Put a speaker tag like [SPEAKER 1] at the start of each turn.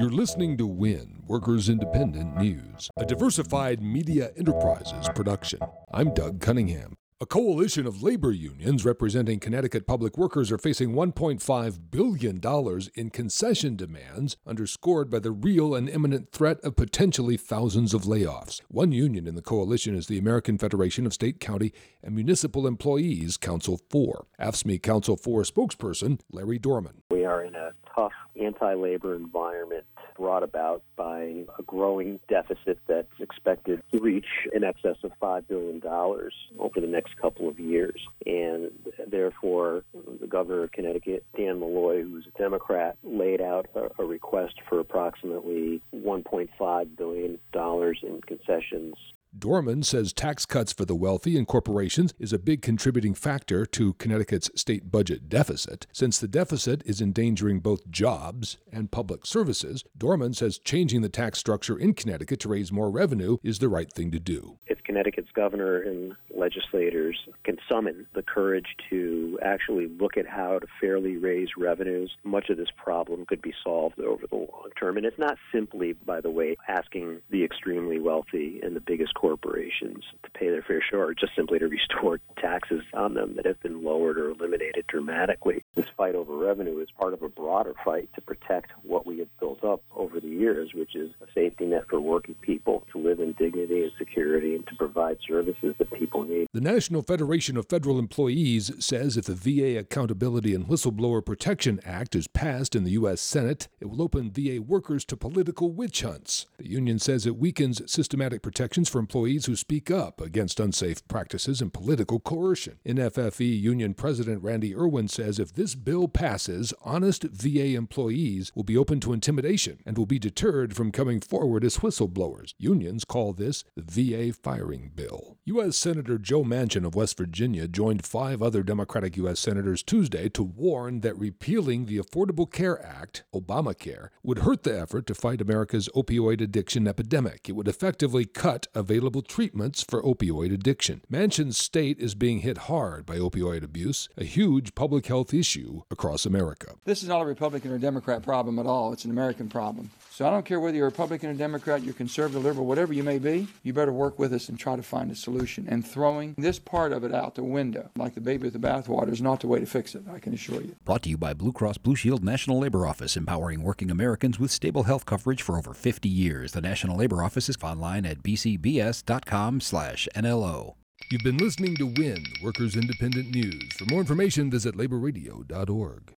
[SPEAKER 1] You're listening to WIN, Workers Independent News, a diversified media enterprises production. I'm Doug Cunningham. A coalition of labor unions representing Connecticut public workers are facing $1.5 billion in concession demands, underscored by the real and imminent threat of potentially thousands of layoffs. One union in the coalition is the American Federation of State, County, and Municipal Employees Council 4. AFSCME Council 4 spokesperson Larry Dorman.
[SPEAKER 2] Are in a tough anti labor environment brought about by a growing deficit that's expected to reach in excess of $5 billion over the next couple of years. And therefore, the governor of Connecticut, Dan Malloy, who's a Democrat, laid out a, a request for approximately $1.5 billion in concessions
[SPEAKER 1] Dorman says tax cuts for the wealthy and corporations is a big contributing factor to Connecticut's state budget deficit. Since the deficit is endangering both jobs and public services, Dorman says changing the tax structure in Connecticut to raise more revenue is the right thing to do.
[SPEAKER 2] If Connecticut's governor and legislators can summon the courage to actually look at how to fairly raise revenues, much of this problem could be solved over the long term. And it's not simply, by the way, asking the extremely wealthy and the biggest corporations to pay their fair share, or just simply to restore taxes on them that have been lowered or eliminated dramatically. This fight over revenue is part of a broader fight to protect what we have built up over the years, which is a safety net for working people to live in dignity and security and to provide services that people need.
[SPEAKER 1] The National Federation of Federal Employees says if the VA Accountability and Whistleblower Protection Act is passed in the U.S. Senate, it will open VA workers to political witch hunts. The union says it weakens systematic protections for employees who speak up against unsafe practices and political coercion. NFFE Union President Randy Erwin says if this bill passes, honest VA employees will be open to intimidation and will be deterred from coming forward as whistleblowers. Unions call this the VA firing bill. U.S. Senator Joe Manchin of West Virginia joined five other Democratic U.S. senators Tuesday to warn that repealing the Affordable Care Act, Obamacare, would hurt the effort to fight America's opioid addiction epidemic. It would effectively cut available available treatments for opioid addiction. Manchin's state is being hit hard by opioid abuse, a huge public health issue across America.
[SPEAKER 3] This is not a Republican or Democrat problem at all. It's an American problem. So I don't care whether you're a Republican or Democrat, you're conservative, liberal, whatever you may be, you better work with us and try to find a solution. And throwing this part of it out the window, like the baby with the bathwater, is not the way to fix it, I can assure you.
[SPEAKER 4] Brought to you by Blue Cross Blue Shield National Labor Office, empowering working Americans with stable health coverage for over 50 years. The National Labor Office is online at bcbs.com slash NLO.
[SPEAKER 1] You've been listening to WIN, Workers Independent News. For more information, visit laborradio.org.